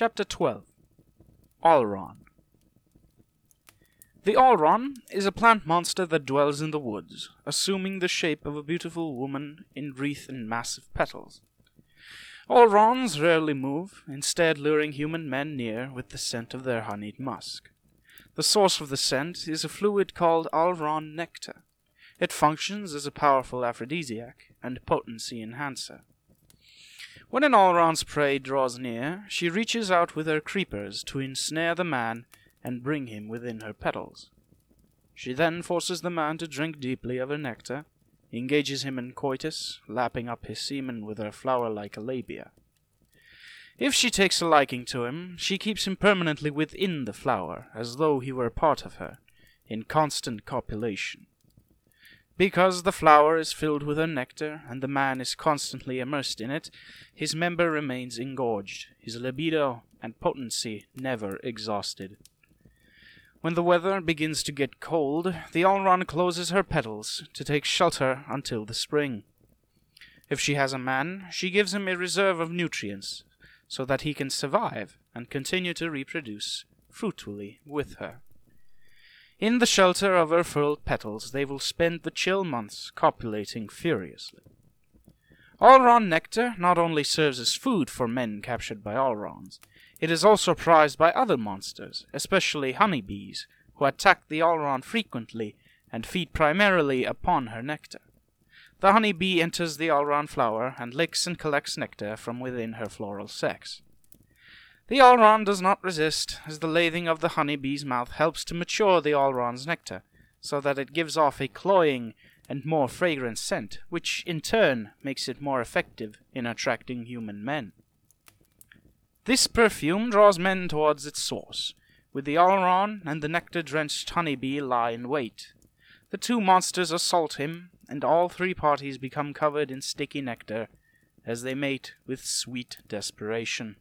Chapter 12 Alraune The Alraune is a plant monster that dwells in the woods, assuming the shape of a beautiful woman in wreath and massive petals. Alraunes rarely move, instead luring human men near with the scent of their honeyed musk. The source of the scent is a fluid called Alraune nectar. It functions as a powerful aphrodisiac and potency enhancer. When an Alraune's prey draws near, she reaches out with her creepers to ensnare the man and bring him within her petals. She then forces the man to drink deeply of her nectar, engages him in coitus, lapping up his semen with her flower-like labia. If she takes a liking to him, she keeps him permanently within the flower, as though he were a part of her, in constant copulation. Because the flower is filled with her nectar and the man is constantly immersed in it, his member remains engorged, his libido and potency never exhausted. When the weather begins to get cold, the Alraune closes her petals to take shelter until the spring. If she has a man, she gives him a reserve of nutrients so that he can survive and continue to reproduce fruitfully with her. In the shelter of her furled petals, they will spend the chill months copulating furiously. Alraune nectar not only serves as food for men captured by Alraunes, it is also prized by other monsters, especially honeybees, who attack the Alraune frequently and feed primarily upon her nectar. The honeybee enters the Alraune flower and licks and collects nectar from within her floral sex. The Alraune does not resist, as the lathing of the honeybee's mouth helps to mature the Alraune's nectar, so that it gives off a cloying and more fragrant scent, which in turn makes it more effective in attracting human men. This perfume draws men towards its source, with the Alraune and the nectar-drenched honeybee lie in wait. The two monsters assault him, and all three parties become covered in sticky nectar as they mate with sweet desperation.